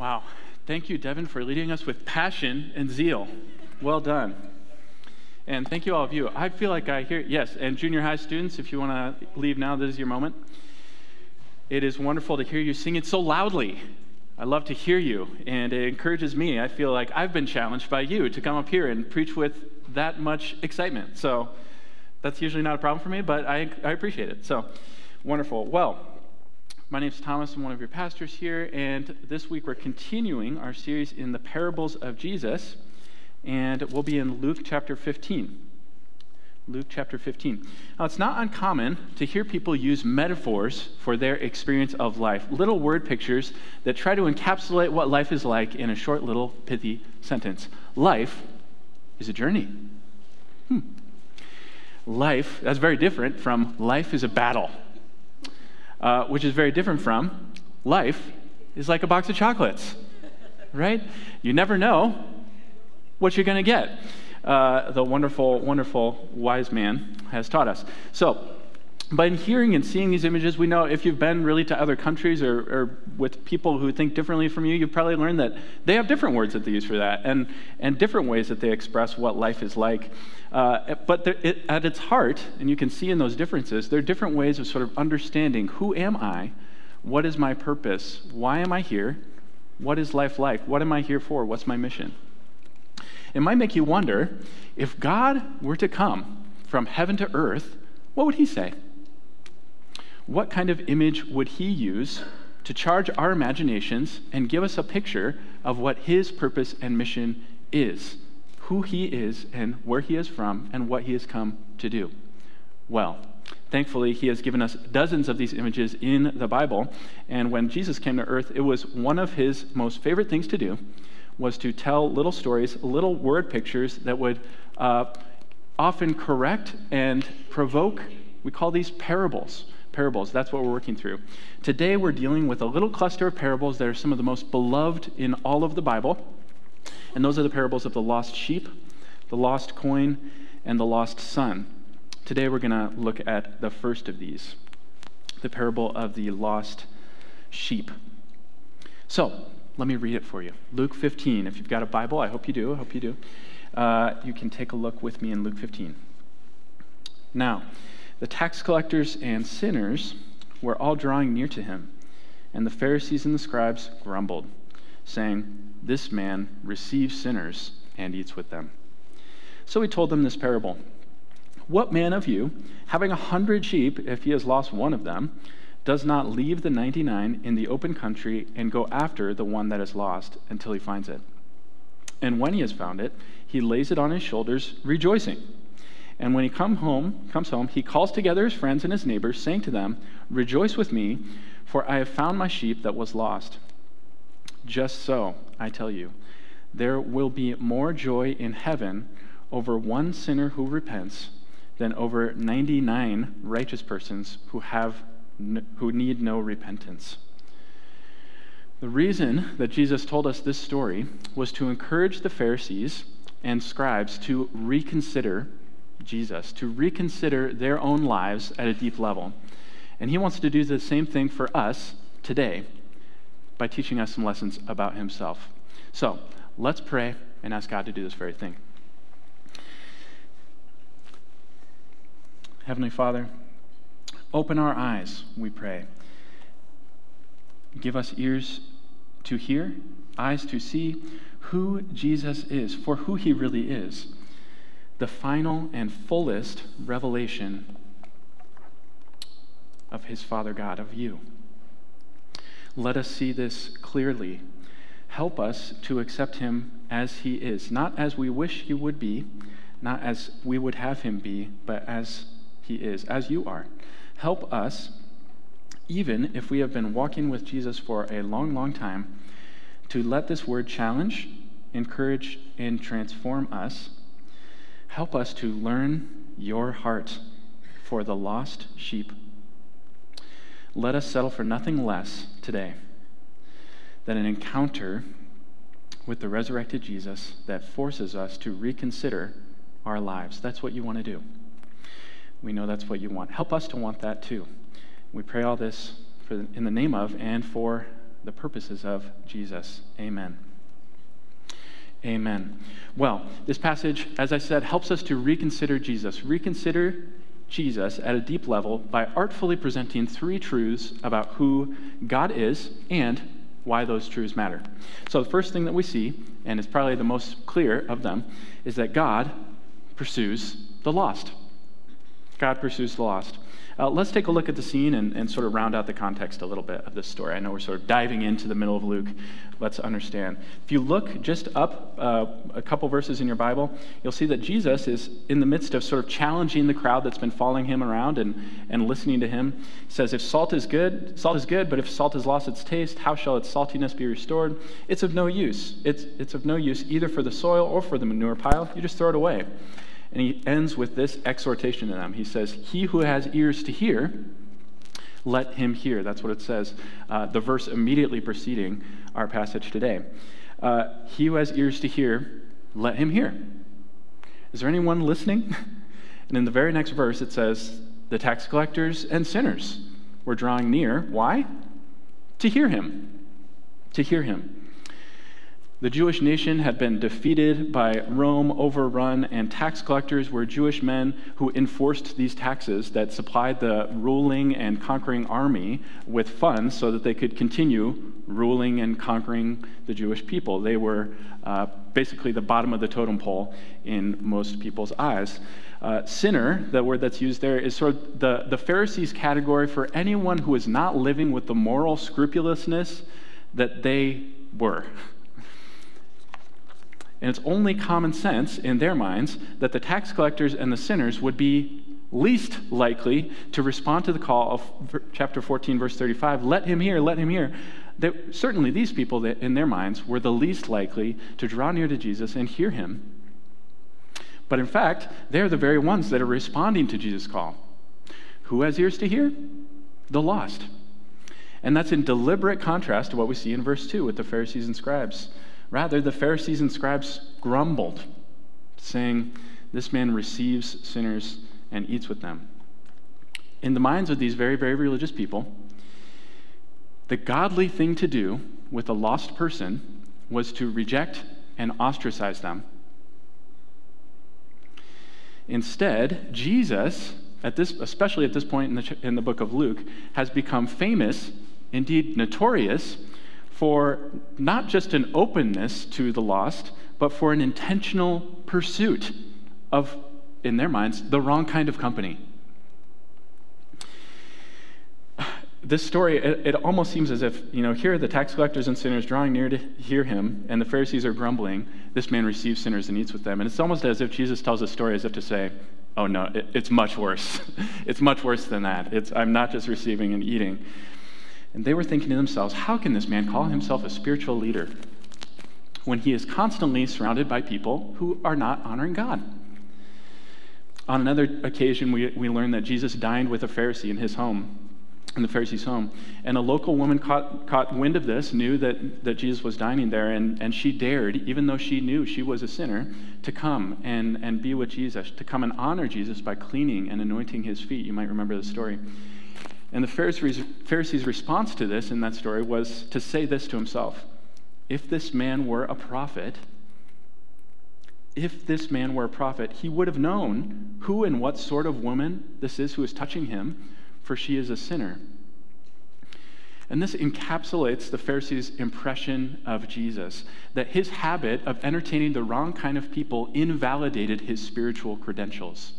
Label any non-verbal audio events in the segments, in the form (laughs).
Wow. Thank you, Devin, for leading us with passion and zeal. Well done. And thank you, all of you. I feel like I hear, yes, and junior high students, if you want to leave now, this is your moment. It is wonderful to hear you sing it so loudly. I love to hear you, and it encourages me. I feel like I've been challenged by you to come up here and preach with that much excitement. So that's usually not a problem for me, but I, I appreciate it. So wonderful. Well, my name is Thomas. I'm one of your pastors here, and this week we're continuing our series in the parables of Jesus, and we'll be in Luke chapter 15. Luke chapter 15. Now, it's not uncommon to hear people use metaphors for their experience of life, little word pictures that try to encapsulate what life is like in a short, little, pithy sentence. Life is a journey. Hmm. Life, that's very different from life is a battle uh, which is very different from life is like a box of chocolates, right? You never know what you're going to get. Uh, the wonderful, wonderful wise man has taught us. So, but in hearing and seeing these images, we know if you've been really to other countries or, or, with people who think differently from you, you've probably learned that they have different words that they use for that and, and different ways that they express what life is like. Uh, but there, it, at its heart, and you can see in those differences, there are different ways of sort of understanding who am I? What is my purpose? Why am I here? What is life like? What am I here for? What's my mission? It might make you wonder if God were to come from heaven to earth, what would he say? What kind of image would he use to charge our imaginations and give us a picture of what his purpose and mission is, who he is, and where he is from, and what he has come to do? Well, thankfully, he has given us dozens of these images in the Bible. And when Jesus came to earth, it was one of his most favorite things to do was to tell little stories, little word pictures that would uh, often correct and provoke. We call these parables parables. That's what we're working through. Today, we're dealing with a little cluster of parables that are some of the most beloved in all of the Bible. And those are the parables of the lost sheep, the lost coin, and the lost son. Today, we're going to look at the first of these the parable of the lost sheep. So, let me read it for you. Luke 15. If you've got a Bible, I hope you do. I hope you do. Uh, you can take a look with me in Luke 15. Now, the tax collectors and sinners were all drawing near to him, and the Pharisees and the scribes grumbled, saying, This man receives sinners and eats with them. So he told them this parable What man of you, having a hundred sheep, if he has lost one of them, does not leave the 99 in the open country and go after the one that is lost until he finds it? And when he has found it, he lays it on his shoulders, rejoicing. And when he come home, comes home, he calls together his friends and his neighbors, saying to them, Rejoice with me, for I have found my sheep that was lost. Just so, I tell you, there will be more joy in heaven over one sinner who repents than over 99 righteous persons who, have, who need no repentance. The reason that Jesus told us this story was to encourage the Pharisees and scribes to reconsider Jesus, to reconsider their own lives at a deep level. And he wants to do the same thing for us today by teaching us some lessons about himself. So let's pray and ask God to do this very thing. Heavenly Father, open our eyes, we pray. Give us ears to hear, eyes to see who Jesus is, for who he really is the final and fullest revelation of his Father God, of you. Let us see this clearly. Help us to accept him as he is, not as we wish he would be, not as we would have him be, but as he is, as you are. Help us, even if we have been walking with Jesus for a long, long time, to let this word challenge, encourage, and transform us Help us to learn your heart for the lost sheep. Let us settle for nothing less today than an encounter with the resurrected Jesus that forces us to reconsider our lives. That's what you want to do. We know that's what you want. Help us to want that too. We pray all this for, in the name of and for the the purposes of Jesus. Amen. Amen. Well, this passage, as I said, helps us to reconsider Jesus. Reconsider Jesus at a deep level by artfully presenting three truths about who God is and why those truths matter. So, the first thing that we see, and it's probably the most clear of them, is that God pursues the lost. God pursues the lost. Uh, let's take a look at the scene and, and sort of round out the context a little bit of this story. I know we're sort of diving into the middle of Luke. Let's understand. If you look just up uh, a couple verses in your Bible, you'll see that Jesus is in the midst of sort of challenging the crowd that's been following him around and, and listening to him. He says, If salt is good, salt is good, but if salt has lost its taste, how shall its saltiness be restored? It's of no use. It's, it's of no use either for the soil or for the manure pile. You just throw it away. And he ends with this exhortation to them. He says, He who has ears to hear, let him hear. That's what it says, uh, the verse immediately preceding our passage today. Uh, he who has ears to hear, let him hear. Is there anyone listening? (laughs) And in the very next verse, it says, The tax collectors and sinners were drawing near. Why? To hear him. To hear him. The Jewish nation had been defeated by Rome, overrun, and tax collectors were Jewish men who enforced these taxes that supplied the ruling and conquering army with funds so that they could continue ruling and conquering the Jewish people. They were uh, basically the bottom of the totem pole in most people's eyes. Uh, sinner, the word that's used there, is sort of the, the Pharisees' category for anyone who is not living with the moral scrupulousness that they were. (laughs) And it's only common sense in their minds that the tax collectors and the sinners would be least likely to respond to the call of chapter 14, verse 35 let him hear, let him hear. That certainly, these people, that in their minds, were the least likely to draw near to Jesus and hear him. But in fact, they're the very ones that are responding to Jesus' call. Who has ears to hear? The lost. And that's in deliberate contrast to what we see in verse 2 with the Pharisees and scribes. Rather, the Pharisees and scribes grumbled, saying, This man receives sinners and eats with them. In the minds of these very, very religious people, the godly thing to do with a lost person was to reject and ostracize them. Instead, Jesus, at this, especially at this point in the, in the book of Luke, has become famous, indeed notorious, for not just an openness to the lost, but for an intentional pursuit of, in their minds, the wrong kind of company. This story, it, it, almost seems as if, you know, here the tax collectors and sinners drawing near to hear him, and the Pharisees are grumbling. This man receives sinners and eats with them. And it's almost as if Jesus tells a story as if to say, oh no, it, it's much worse. (laughs) it's much worse than that. It's, I'm not just receiving and eating. And they were thinking to themselves, how can this man call himself a spiritual leader when he is constantly surrounded by people who are not honoring God? On another occasion, we, we learned that Jesus dined with a Pharisee in his home, in the Pharisee's home. And a local woman caught, caught wind of this, knew that, that Jesus was dining there, and, and she dared, even though she knew she was a sinner, to come and, and be with Jesus, to come and honor Jesus by cleaning and anointing his feet. You might remember the story. And the Pharisees, response to this in that story was to say this to himself If this man were a prophet, if this man were a prophet, he would have known who and what sort of woman this is who is touching him, for she is a sinner. And this encapsulates the Pharisees' impression of Jesus that his habit of entertaining the wrong kind of people invalidated his spiritual credentials.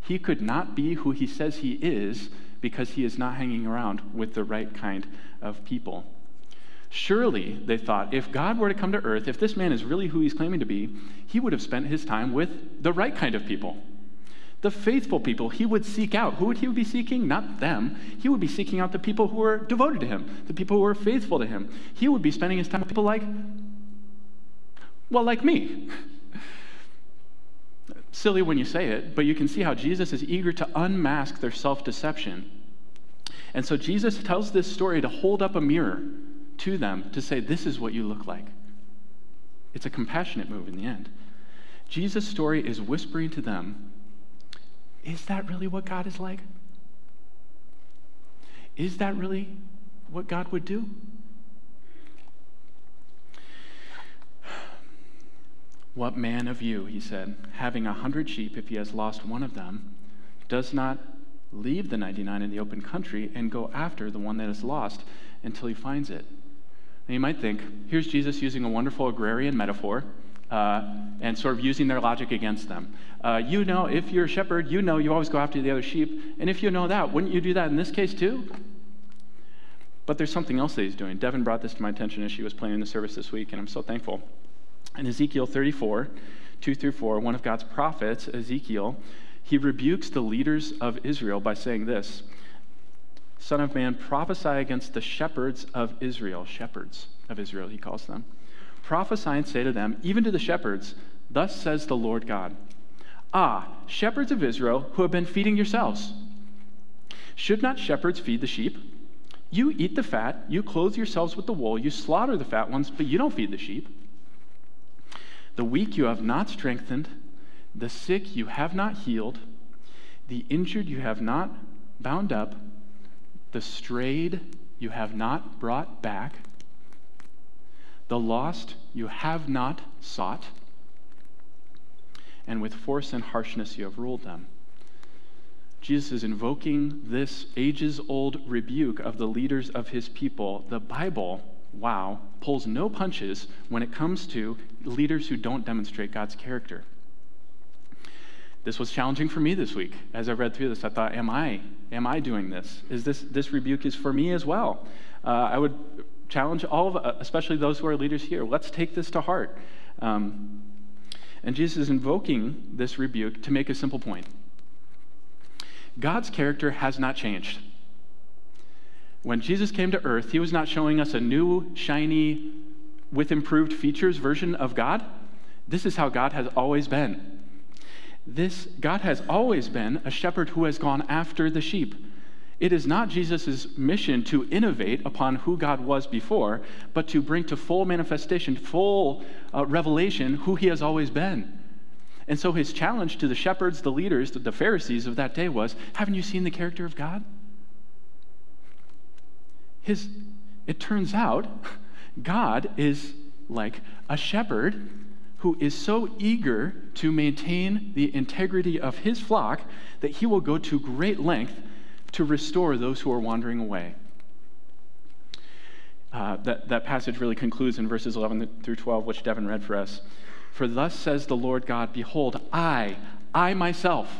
He could not be who he says he is because he is not hanging around with the right kind of people. Surely, they thought, if God were to come to earth, if this man is really who he's claiming to be, he would have spent his time with the right kind of people. The faithful people he would seek out. Who would he be seeking? Not them. He would be seeking out the people who are devoted to him, the people who are faithful to him. He would be spending his time with people like, well, like me. (laughs) silly when you say it, but you can see how Jesus is eager to unmask their self deception. And so Jesus tells this story to hold up a mirror to them to say, This is what you look like. It's a compassionate move in the end. Jesus' story is whispering to them, Is that really what God is like? Is that really what God would do? What man of you, he said, having a hundred sheep, if he has lost one of them, does not leave the 99 in the open country and go after the one that is lost until he finds it? And you might think, here's Jesus using a wonderful agrarian metaphor uh, and sort of using their logic against them. Uh, you know, if you're a shepherd, you know you always go after the other sheep. And if you know that, wouldn't you do that in this case too? But there's something else that he's doing. Devin brought this to my attention as she was planning the service this week, and I'm so thankful. In Ezekiel 34, 2 through 4, one of God's prophets, Ezekiel, he rebukes the leaders of Israel by saying this Son of man, prophesy against the shepherds of Israel. Shepherds of Israel, he calls them. Prophesy and say to them, even to the shepherds, Thus says the Lord God Ah, shepherds of Israel who have been feeding yourselves. Should not shepherds feed the sheep? You eat the fat, you clothe yourselves with the wool, you slaughter the fat ones, but you don't feed the sheep. The weak you have not strengthened, the sick you have not healed, the injured you have not bound up, the strayed you have not brought back, the lost you have not sought, and with force and harshness you have ruled them. Jesus is invoking this ages old rebuke of the leaders of his people. The Bible, wow, pulls no punches when it comes to leaders who don't demonstrate God's character. This was challenging for me this week. As I read through this, I thought, am I? Am I doing this? Is this this rebuke is for me as well? Uh, I would challenge all of, uh, especially those who are leaders here. Let's take this to heart. Um, and Jesus is invoking this rebuke to make a simple point. God's character has not changed. When Jesus came to earth, he was not showing us a new, shiny, with improved features version of God. This is how God has always been. This God has always been a shepherd who has gone after the sheep. It is not Jesus' mission to innovate upon who God was before, but to bring to full manifestation, full uh, revelation who he has always been. And so his challenge to the shepherds, the leaders, the Pharisees of that day was Haven't you seen the character of God? His, it turns out God is like a shepherd who is so eager to maintain the integrity of his flock that he will go to great length to restore those who are wandering away. Uh, that, that passage really concludes in verses 11 through 12, which Devin read for us. For thus says the Lord God Behold, I, I myself,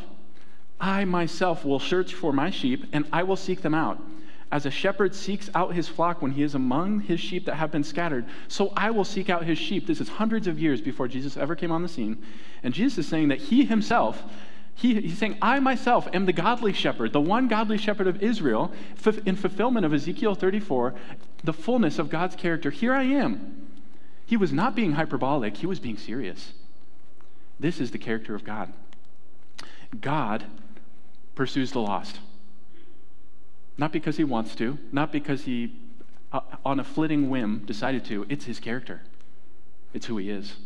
I myself will search for my sheep, and I will seek them out. As a shepherd seeks out his flock when he is among his sheep that have been scattered, so I will seek out his sheep. This is hundreds of years before Jesus ever came on the scene. And Jesus is saying that he himself, he, he's saying, I myself am the godly shepherd, the one godly shepherd of Israel, in fulfillment of Ezekiel 34, the fullness of God's character. Here I am. He was not being hyperbolic, he was being serious. This is the character of God. God pursues the lost. Not because he wants to, not because he, uh, on a flitting whim, decided to. It's his character, it's who he is.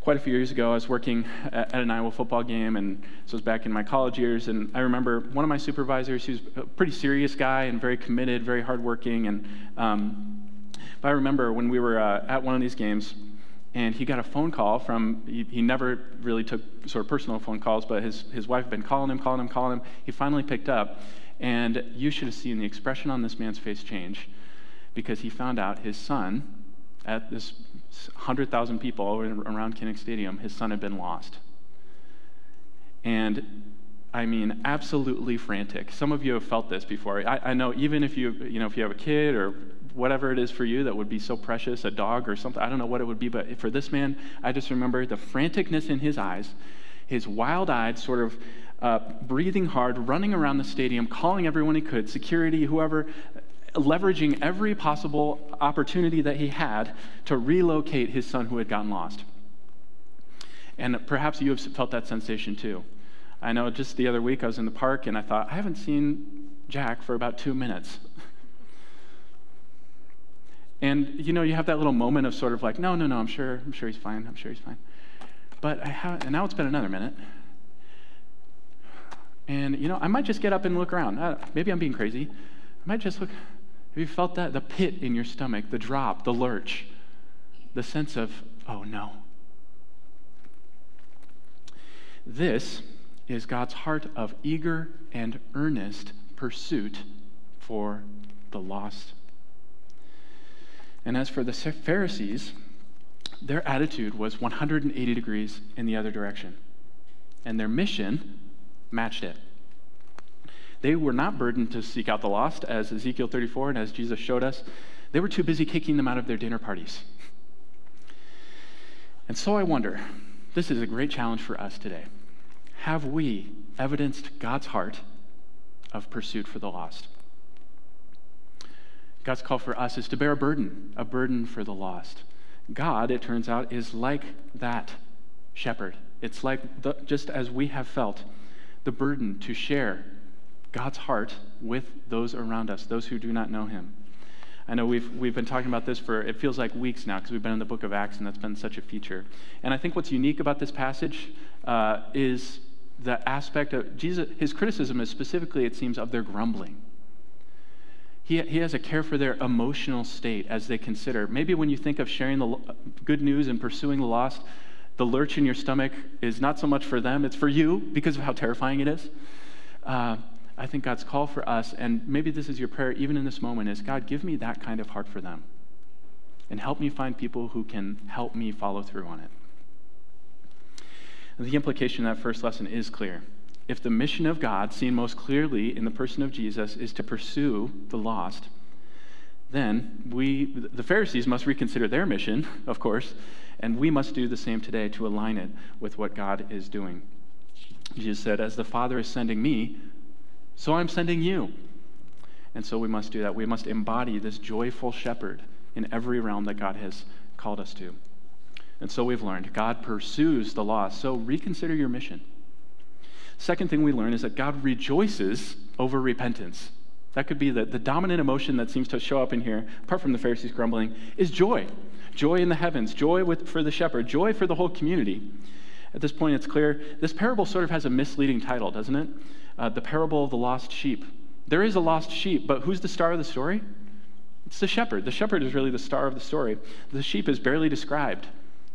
Quite a few years ago, I was working at an Iowa football game, and this was back in my college years. And I remember one of my supervisors, was a pretty serious guy and very committed, very hardworking. And um, I remember when we were uh, at one of these games, and he got a phone call from, he, he, never really took sort of personal phone calls, but his, his wife had been calling him, calling him, calling him. He finally picked up, and you should have seen the expression on this man's face change because he found out his son, at this 100,000 people around Kinnick Stadium, his son had been lost. And I mean, absolutely frantic. Some of you have felt this before. I, I, know even if you, you know, if you have a kid or whatever it is for you that would be so precious, a dog or something, I don't know what it would be, but for this man, I just remember the franticness in his eyes, his wild eyed, sort of uh, breathing hard, running around the stadium, calling everyone he could, security, whoever, leveraging every possible opportunity that he had to relocate his son who had gotten lost. And perhaps you have felt that sensation too. I know just the other week I was in the park and I thought, I haven't seen Jack for about two minutes. (laughs) and you know, you have that little moment of sort of like, no, no, no, I'm sure, I'm sure he's fine, I'm sure he's fine. But I have, and now it's been another minute. And you know, I might just get up and look around. Uh, maybe I'm being crazy. I might just look. Have you felt that? The pit in your stomach, the drop, the lurch, the sense of oh no. This is God's heart of eager and earnest pursuit for the lost. And as for the Pharisees, their attitude was 180 degrees in the other direction, and their mission matched it. They were not burdened to seek out the lost, as Ezekiel 34 and as Jesus showed us. They were too busy kicking them out of their dinner parties. And so I wonder this is a great challenge for us today. Have we evidenced God's heart of pursuit for the lost? God's call for us is to bear a burden, a burden for the lost. God, it turns out, is like that shepherd. It's like, the, just as we have felt, the burden to share God's heart with those around us, those who do not know him. I know we've, we've been talking about this for, it feels like weeks now, because we've been in the book of Acts, and that's been such a feature. And I think what's unique about this passage uh, is the aspect of Jesus, his criticism is specifically, it seems, of their grumbling. He, he has a care for their emotional state as they consider. Maybe when you think of sharing the good news and pursuing the lost, the lurch in your stomach is not so much for them, it's for you because of how terrifying it is. Uh, I think God's call for us, and maybe this is your prayer even in this moment, is God, give me that kind of heart for them. And help me find people who can help me follow through on it. The implication of that first lesson is clear. If the mission of God, seen most clearly in the person of Jesus, is to pursue the lost, then we, the Pharisees, must reconsider their mission, (laughs) of course, and we must do the same today to align it with what God is doing. Jesus said, As the Father is sending me, so I'm sending you. And so we must do that. We must embody this joyful shepherd in every realm that God has called us to. And so we've learned God pursues the lost. So reconsider your mission. Second thing we learn is that God rejoices over repentance. That could be the, the dominant emotion that seems to show up in here, apart from the Pharisees grumbling, is joy. Joy in the heavens, joy with, for the shepherd, joy for the whole community. At this point, it's clear this parable sort of has a misleading title, doesn't it? uh, the parable of the lost sheep. There is a lost sheep, but who's the star of the story? It's the shepherd. The shepherd is really the star of the story. The sheep is barely described.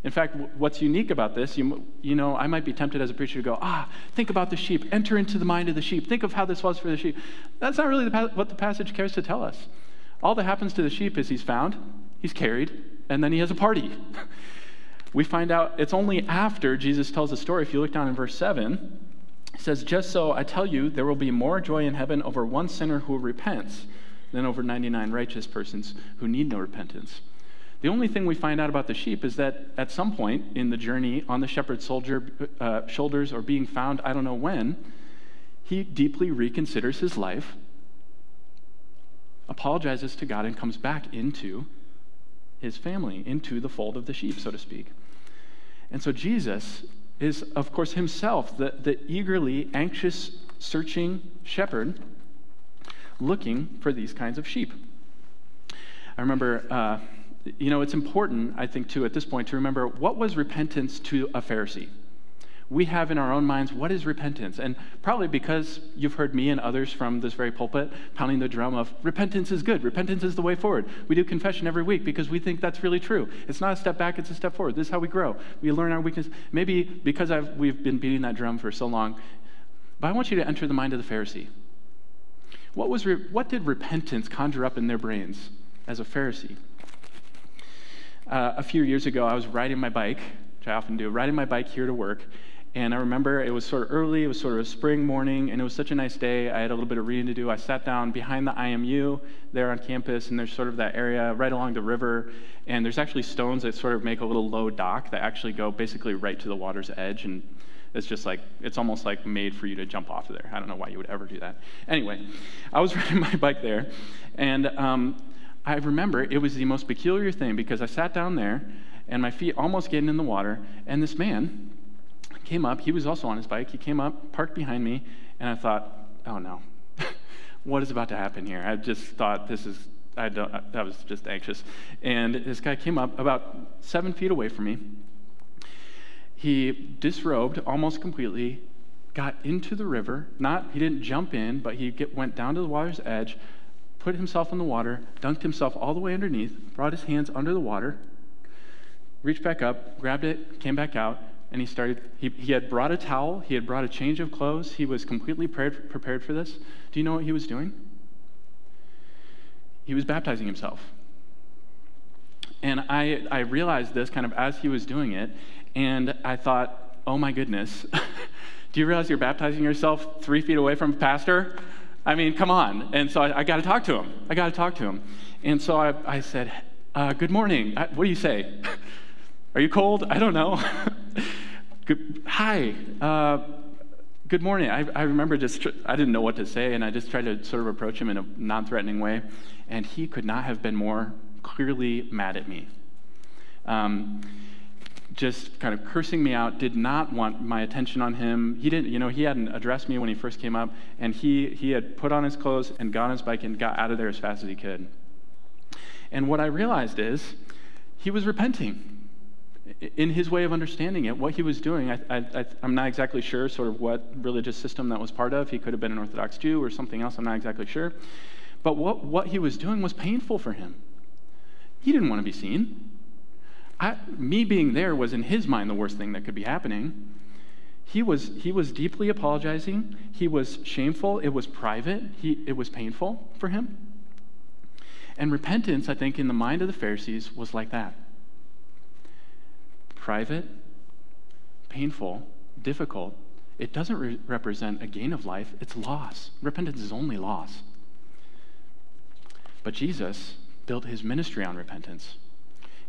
In fact, what's unique about this, you, you know, I might be tempted as a preacher to go, ah, think about the sheep, enter into the mind of the sheep, think of how this was for the sheep. That's not really the, what the passage cares to tell us. All that happens to the sheep is he's found, he's carried, and then he has a party. (laughs) we find out it's only after Jesus tells the story, if you look down in verse 7, he says, Just so I tell you, there will be more joy in heaven over one sinner who repents than over 99 righteous persons who need no repentance. The only thing we find out about the sheep is that at some point in the journey on the shepherd's soldier, uh, shoulders or being found, I don't know when, he deeply reconsiders his life, apologizes to God, and comes back into his family, into the fold of the sheep, so to speak. And so Jesus is, of course, himself, the, the eagerly anxious, searching shepherd looking for these kinds of sheep. I remember, uh, you know, it's important, I think, too, at this point, to remember what was repentance to a Pharisee? we have in our own minds what is repentance. And probably because you've heard me and others from this very pulpit pounding the drum of repentance is good, repentance is the way forward. We do confession every week because we think that's really true. It's not a step back, it's a step forward. This is how we grow. We learn our weakness. Maybe because I've, we've been beating that drum for so long, but I want you to enter the mind of the Pharisee. What, was re- what did repentance conjure up in their brains as a Pharisee? Uh, a few years ago, I was riding my bike, which I often do, riding my bike here to work, and I remember it was sort of early, it was sort of a spring morning, and it was such a nice day. I had a little bit of reading to do. I sat down behind the IMU there on campus, and there's sort of that area right along the river. And there's actually stones that sort of make a little low dock that actually go basically right to the water's edge. And it's just like, it's almost like made for you to jump off of there. I don't know why you would ever do that. Anyway, I was (laughs) riding my bike there, and um, I remember it was the most peculiar thing because I sat down there, and my feet almost getting in the water, and this man, came up. He was also on his bike. He came up, parked behind me, and I thought, oh no, (laughs) what is about to happen here? I just thought this is, I, don't, I was just anxious. And this guy came up about seven feet away from me. He disrobed almost completely, got into the river. Not, he didn't jump in, but he get, went down to the water's edge, put himself in the water, dunked himself all the way underneath, brought his hands under the water, reached back up, grabbed it, came back out, and he started. He, he had brought a towel, he had brought a change of clothes, he was completely prepared, prepared for this. Do you know what he was doing? He was baptizing himself. And I, I realized this kind of as he was doing it, and I thought, oh my goodness, (laughs) do you realize you're baptizing yourself three feet away from a pastor? I mean, come on. And so I, I got to talk to him. I got to talk to him. And so I, I said, uh, Good morning. I, what do you say? (laughs) Are you cold? I don't know. (laughs) good, hi. Uh, good morning. I, I remember just, tr- I didn't know what to say, and I just tried to sort of approach him in a non threatening way. And he could not have been more clearly mad at me. Um, just kind of cursing me out, did not want my attention on him. He didn't, you know, he hadn't addressed me when he first came up, and he, he had put on his clothes and got on his bike and got out of there as fast as he could. And what I realized is he was repenting in his way of understanding it, what he was doing, I, I, I'm not exactly sure sort of what religious system that was part of. He could have been an Orthodox Jew or something else, I'm not exactly sure. But what, what he was doing was painful for him. He didn't want to be seen. I, me being there was in his mind the worst thing that could be happening. He was, he was deeply apologizing. He was shameful. It was private. He, it was painful for him. And repentance, I think, in the mind of the Pharisees was like that private, painful, difficult. It doesn't re- represent a gain of life, it's loss. Repentance is only loss. But Jesus built his ministry on repentance.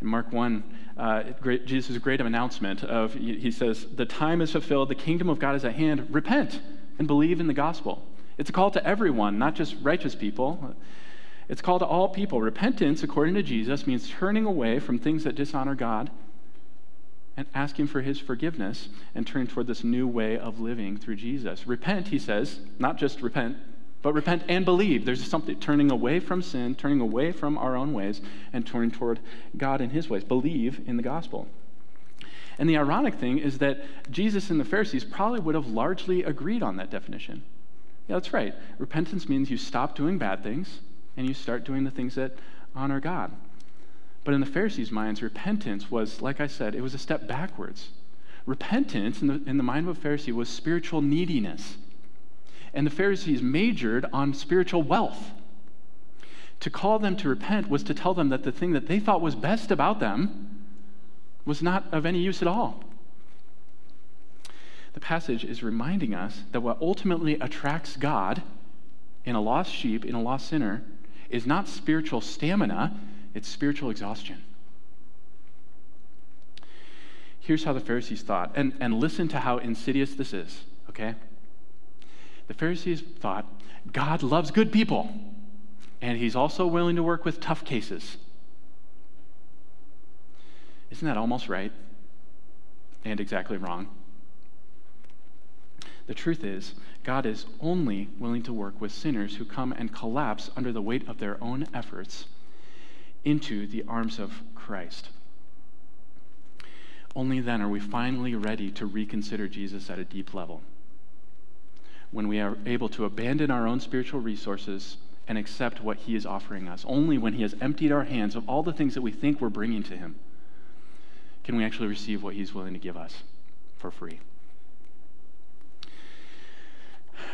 In Mark 1, uh, great, Jesus' great announcement of, he says, The time is fulfilled, the kingdom of God is at hand. Repent and believe in the gospel. It's a call to everyone, not just righteous people. It's a call to all people. Repentance, according to Jesus, means turning away from things that dishonor God and asking for his forgiveness and turning toward this new way of living through Jesus. Repent, he says, not just repent, but repent and believe. There's something turning away from sin, turning away from our own ways, and turning toward God and his ways. Believe in the gospel. And the ironic thing is that Jesus and the Pharisees probably would have largely agreed on that definition. Yeah, that's right. Repentance means you stop doing bad things and you start doing the things that honor God. But in the Pharisees' minds, repentance was, like I said, it was a step backwards. Repentance, in the, in the mind of a Pharisee, was spiritual neediness. And the Pharisees majored on spiritual wealth. To call them to repent was to tell them that the thing that they thought was best about them was not of any use at all. The passage is reminding us that what ultimately attracts God in a lost sheep, in a lost sinner, is not spiritual stamina, it's spiritual exhaustion. Here's how the Pharisees thought, and, and listen to how insidious this is, okay? The Pharisees thought God loves good people, and he's also willing to work with tough cases. Isn't that almost right? And exactly wrong. The truth is, God is only willing to work with sinners who come and collapse under the weight of their own efforts into the arms of Christ. Only then are we finally ready to reconsider Jesus at a deep level. When we are able to abandon our own spiritual resources and accept what he is offering us. Only when he has emptied our hands of all the things that we think we're bringing to him can we actually receive what he's willing to give us for free.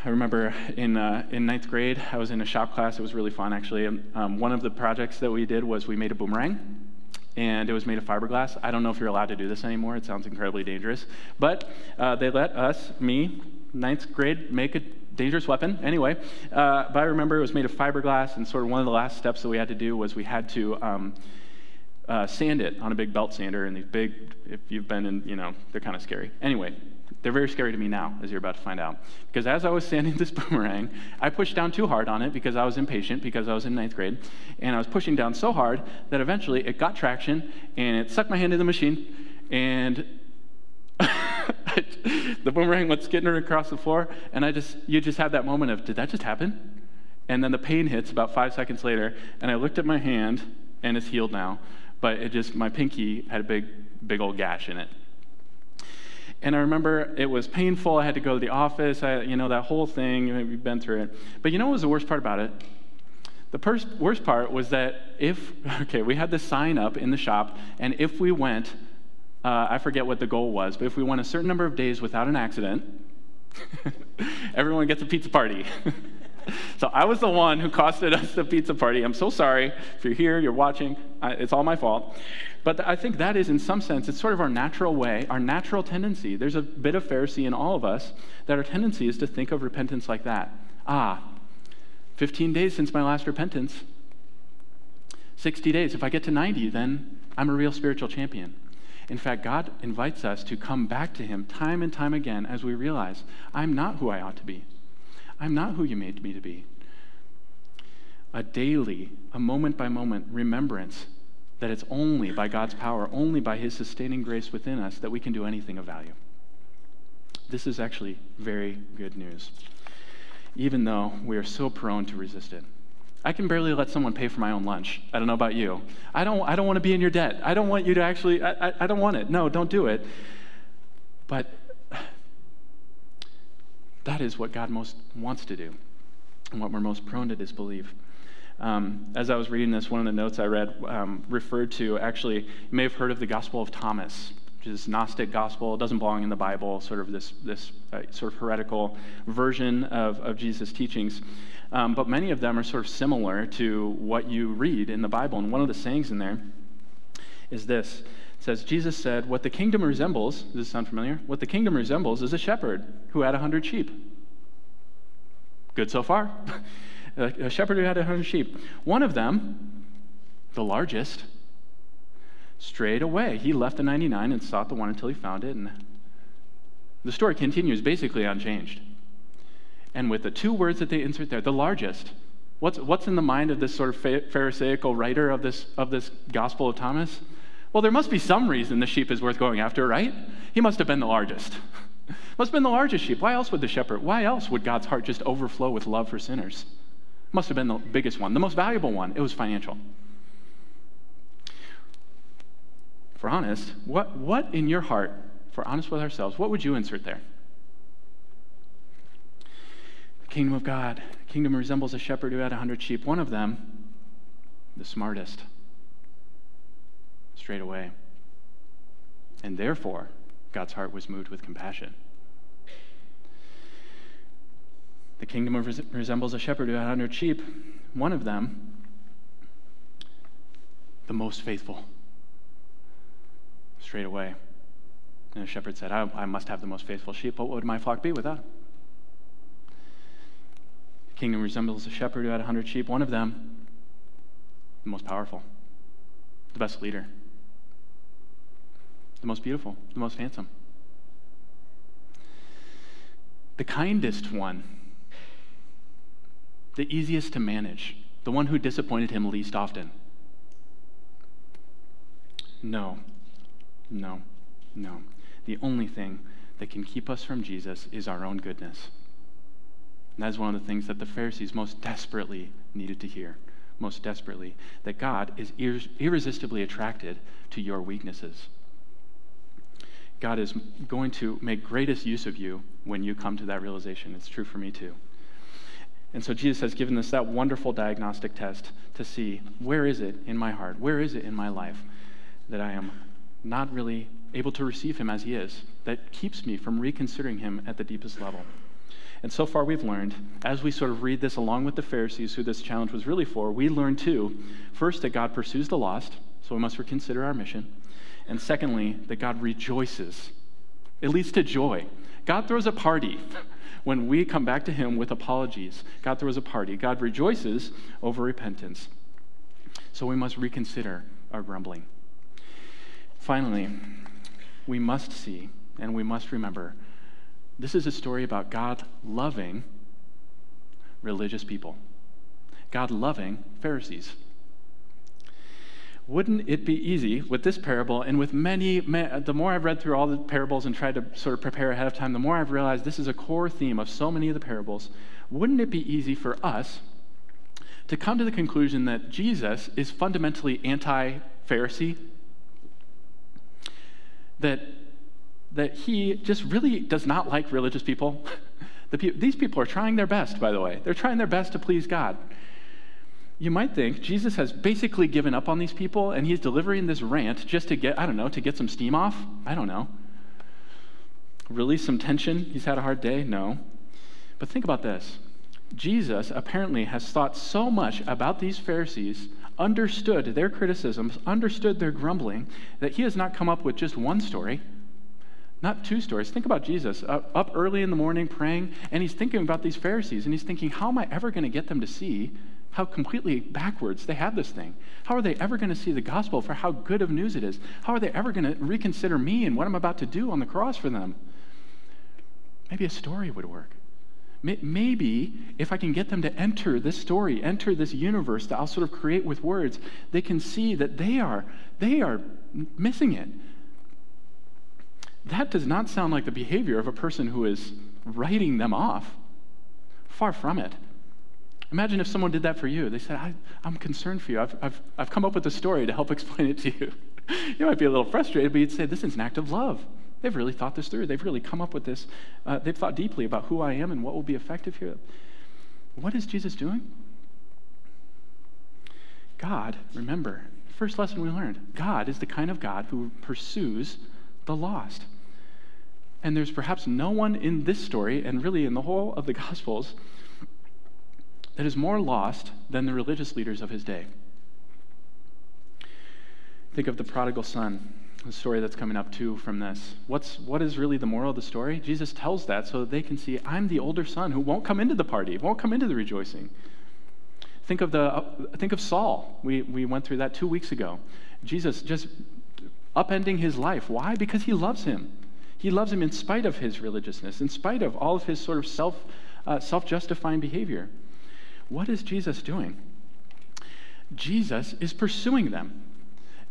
I remember in, uh, in ninth grade, I was in a shop class. It was really fun, actually. Um, one of the projects that we did was we made a boomerang, and it was made of fiberglass. I don't know if you're allowed to do this anymore. It sounds incredibly dangerous. But uh, they let us, me, ninth grade, make a dangerous weapon. Anyway, uh, but I remember it was made of fiberglass, and sort of one of the last steps that we had to do was we had to um, uh, sand it on a big belt sander, and these big, if you've been in, you know, they're kind of scary. Anyway, they're very scary to me now, as you're about to find out. Because as I was sanding (laughs) this boomerang, I pushed down too hard on it because I was impatient, because I was in ninth grade. And I was pushing down so hard that eventually it got traction and it sucked my hand in the machine. And (laughs) the boomerang went skidding across the floor. And I just, you just have that moment of, did that just happen? And then the pain hits about five seconds later. And I looked at my hand, and it's healed now. But it just, my pinky had a big, big old gash in it. And I remember it was painful. I had to go to the office. I, you know, that whole thing. We've been through it. But you know what was the worst part about it? The worst part was that if, (laughs) okay, we had this sign up in the shop, and if we went Uh, I forget what the goal was, but if we went a certain number of days without an accident, (laughs) everyone gets a pizza party. (laughs) so I was the one who costed us the pizza party. I'm so sorry. If you're here, you're watching, I, it's all my fault. But I think that is, in some sense, it's sort of our natural way, our natural tendency. There's a bit of Pharisee in all of us that our tendency is to think of repentance like that. Ah, 15 days since my last repentance. 60 days. If I get to 90, then I'm a real spiritual champion. In fact, God invites us to come back to Him time and time again as we realize I'm not who I ought to be. I'm not who you made me to be. A daily, a moment by moment remembrance that it's only by God's power, only by His sustaining grace within us that we can do anything of value. This is actually very good news, even though we are so prone to resist it. I can barely let someone pay for my own lunch. I don't know about you. I don't, I don't want to be in your debt. I don't want you to actually, I, I, I don't want it. No, don't do it. But that is what God most wants to do and what we're most prone to disbelieve. Um, as I was reading this, one of the notes I read um, referred to actually, you may have heard of the Gospel of Thomas, is Gnostic gospel. Doesn't belong in the Bible, sort of this, this uh, sort of heretical version of, of Jesus' teachings. Um, but many of them are sort of similar to what you read in the Bible. And one of the sayings in there is this it says, Jesus said, What the kingdom resembles, does this sound familiar? What the kingdom resembles is a shepherd who had a hundred sheep. Good so far. (laughs) a shepherd who had a hundred sheep. One of them, the largest, strayed away. He left the 99 and sought the one until he found it. And the story continues basically unchanged. And with the two words that they insert there, the largest, what's, what's in the mind of this sort of Pharisaical writer of this, of this Gospel of Thomas? Well, there must be some reason the sheep is worth going after, right? He must have been the largest. (laughs) must have been the largest sheep. Why else would the shepherd, why else would God's heart just overflow with love for sinners? Must have been the biggest one, the most valuable one. It was financial. For honest, what, what in your heart, for honest with ourselves, what would you insert there? The kingdom of God. The kingdom resembles a shepherd who had a hundred sheep. One of them, the smartest, straight away. And therefore, God's heart was moved with compassion. The kingdom res- resembles a shepherd who had a 100 sheep. One of them, the most faithful, straight away. And the shepherd said, I, I must have the most faithful sheep. But what would my flock be without? The kingdom resembles a shepherd who had 100 sheep. One of them, the most powerful, the best leader, the most beautiful, the most handsome, the kindest one the easiest to manage, the one who disappointed him least often. No, no, no. The only thing that can keep us from Jesus is our own goodness. And that is one of the things that the Pharisees most desperately needed to hear. Most desperately, that God is ir- irresistibly attracted to your weaknesses. God is going to make greatest use of you when you come to that realization. It's true for me too. And so Jesus has given us that wonderful diagnostic test to see where is it in my heart, where is it in my life that I am not really able to receive him as he is, that keeps me from reconsidering him at the deepest level. And so far, we've learned, as we sort of read this along with the Pharisees, who this challenge was really for, we learn too, first, that God pursues the lost, so we must reconsider our mission. And secondly, that God rejoices. It leads to joy. God throws a party (laughs) when we come back to Him with apologies. God throws a party. God rejoices over repentance. So we must reconsider our grumbling. Finally, we must see and we must remember this is a story about God loving religious people, God loving Pharisees wouldn't it be easy with this parable and with many, the more I've read through all the parables and tried to sort of prepare ahead of time, the more I've realized this is a core theme of so many of the parables. Wouldn't it be easy for us to come to the conclusion that Jesus is fundamentally anti Pharisee? That, that he just really does not like religious people? (laughs) the pe- these people are trying their best, by the way. They're trying their best to please God. you might think Jesus has basically given up on these people and he's delivering this rant just to get, I don't know, to get some steam off? I don't know. Release some tension? He's had a hard day? No. But think about this Jesus apparently has thought so much about these Pharisees, understood their criticisms, understood their grumbling, that he has not come up with just one story, not two stories. Think about Jesus uh, up early in the morning praying, and he's thinking about these Pharisees, and he's thinking, how am I ever going to get them to see how completely backwards they have this thing? How are they ever going to see the gospel for how good of news it is? How are they ever going to reconsider me and what I'm about to do on the cross for them? Maybe a story would work. Maybe if I can get them to enter this story, enter this universe that I'll sort of create with words, they can see that they are, they are missing it. That does not sound like the behavior of a person who is writing them off. Far from it. Imagine if someone did that for you. They said, I, am concerned for you. I've, I've, I've come up with a story to help (laughs) explain it to you. (laughs) you might be a little frustrated, but you'd say, This is an act of love. They've really thought this through. They've really come up with this. Uh, they've thought deeply about who I am and what will be effective here. What is Jesus doing? God, remember, first lesson we learned God is the kind of God who pursues the lost. And there's perhaps no one in this story, and really in the whole of the Gospels, that is more lost than the religious leaders of his day. Think of the prodigal son the story that's coming up too from this. What's, what is really the moral of the story? Jesus tells that so that they can see, I'm the older son who won't come into the party, won't come into the rejoicing. Think of, the, uh, think of Saul. We, we went through that two weeks ago. Jesus just upending his life. Why? Because he loves him. He loves him in spite of his religiousness, in spite of all of his sort of self, uh, self-justifying behavior. What is Jesus doing? Jesus is pursuing them.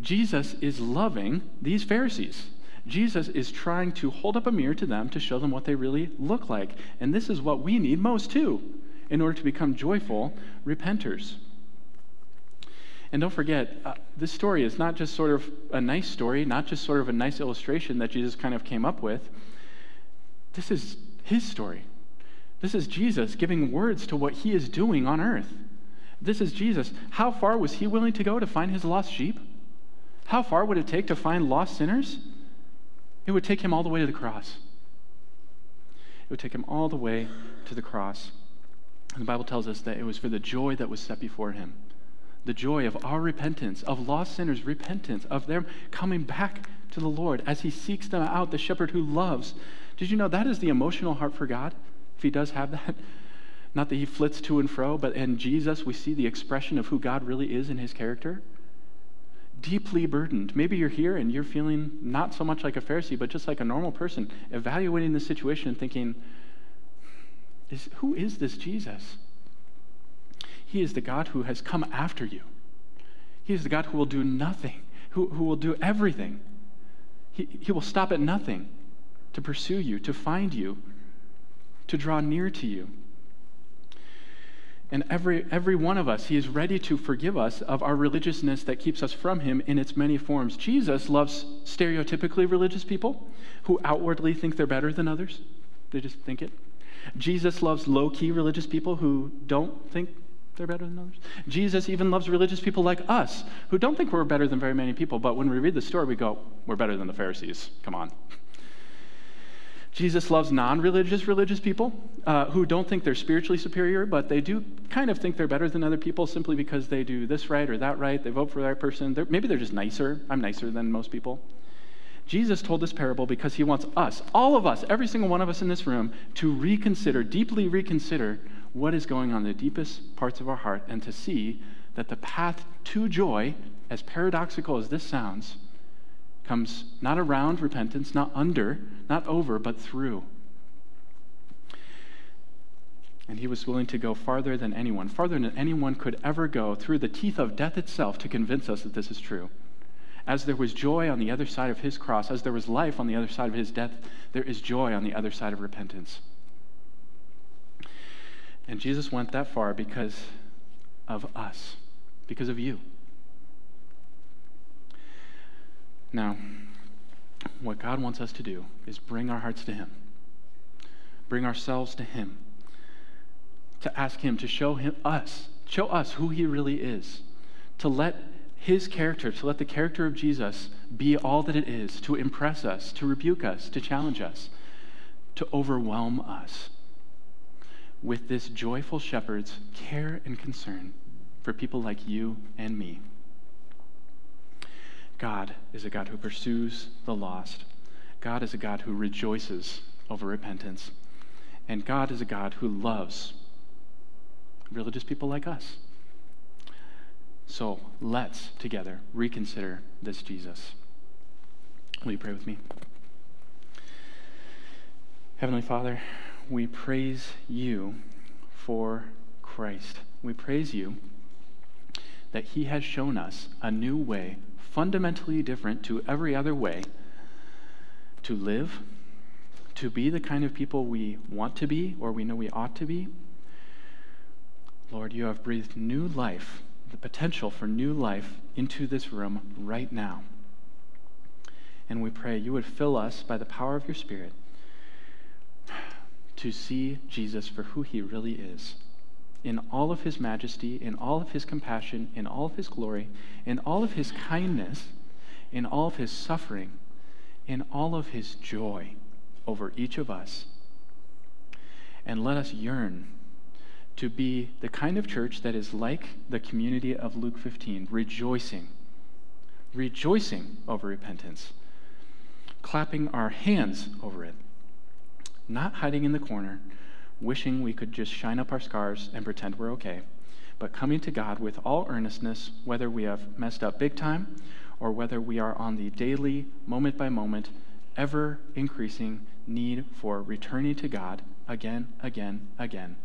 Jesus is loving these Pharisees. Jesus is trying to hold up a mirror to them to show them what they really look like. And this is what we need most, too, in order to become joyful repenters. And don't forget, uh, this story is not just sort of a nice story, not just sort of a nice illustration that Jesus kind of came up with. This is his story. This is Jesus giving words to what he is doing on earth. This is Jesus. How far was he willing to go to find his lost sheep? How far would it take to find lost sinners? It would take him all the way to the cross. It would take him all the way to the cross. And the Bible tells us that it was for the joy that was set before him the joy of our repentance, of lost sinners' repentance, of them coming back to the Lord as he seeks them out, the shepherd who loves. Did you know that is the emotional heart for God, if he does have that? Not that he flits to and fro, but in Jesus we see the expression of who God really is in his character deeply burdened. Maybe you're here and you're feeling not so much like a Pharisee, but just like a normal person, evaluating the situation and thinking, is, who is this Jesus? He is the God who has come after you. He is the God who will do nothing, who, who will do everything. He, he will stop at nothing to pursue you, to find you, to draw near to you. And every, every one of us, he is ready to forgive us of our religiousness that keeps us from him in its many forms. Jesus loves stereotypically religious people who outwardly think they're better than others. They just think it. Jesus loves low key religious people who don't think they're better than others. Jesus even loves religious people like us who don't think we're better than very many people, but when we read the story, we go, we're better than the Pharisees. Come on. (laughs) Jesus loves non religious religious people uh, who don't think they're spiritually superior, but they do kind of think they're better than other people simply because they do this right or that right. They vote for right person. They're, maybe they're just nicer. I'm nicer than most people. Jesus told this parable because he wants us, all of us, every single one of us in this room, to reconsider, deeply reconsider what is going on in the deepest parts of our heart and to see that the path to joy, as paradoxical as this sounds, comes not around repentance, not under, not over, but through. And he was willing to go farther than anyone, farther than anyone could ever go, through the teeth of death itself, to convince us that this is true. As there was joy on the other side of his cross, as there was life on the other side of his death, there is joy on the other side of repentance. And Jesus went that far because of us, because of you. Now, what God wants us to do is bring our hearts to Him, bring ourselves to Him, to ask Him to show him, us show us who he really is, to let his character, to let the character of Jesus be all that it is, to impress us, to rebuke us, to challenge us, to overwhelm us with this joyful shepherd's care and concern for people like you and me. God is a God who pursues the lost. God is a God who rejoices over repentance. And God is a God who loves religious people like us. So let's together reconsider this Jesus. Will you pray with me? Heavenly Father, we praise you for Christ. We praise you that he has shown us a new way, fundamentally different to every other way, to live, to be the kind of people we want to be or we know we ought to be. Lord, you have breathed new life, the potential for new life into this room right now. And we pray you would fill us by the power of your Spirit to see Jesus for who he really is in all of his majesty, in all of his compassion, in all of his glory, in all of his kindness, in all of his suffering, in all of his joy over each of us. And let us yearn to be the kind of church that is like the community of Luke 15, rejoicing, rejoicing over repentance, clapping our hands over it, not hiding in the corner, wishing we could just shine up our scars and pretend we're okay, but coming to God with all earnestness, whether we have messed up big time or whether we are on the daily, moment by moment, ever increasing need for returning to God again, again, again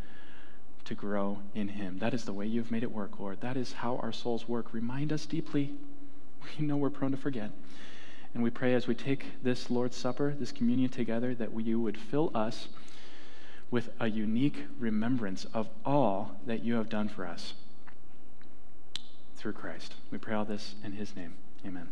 to grow in Him. That is the way you've made it work, Lord. That is how our souls work. Remind us deeply. (laughs) We know we're prone to forget. And we pray as we take this Lord's Supper, this communion together, that you would fill us with a unique remembrance of all that you have done for us through Christ. We pray all this in his name. Amen.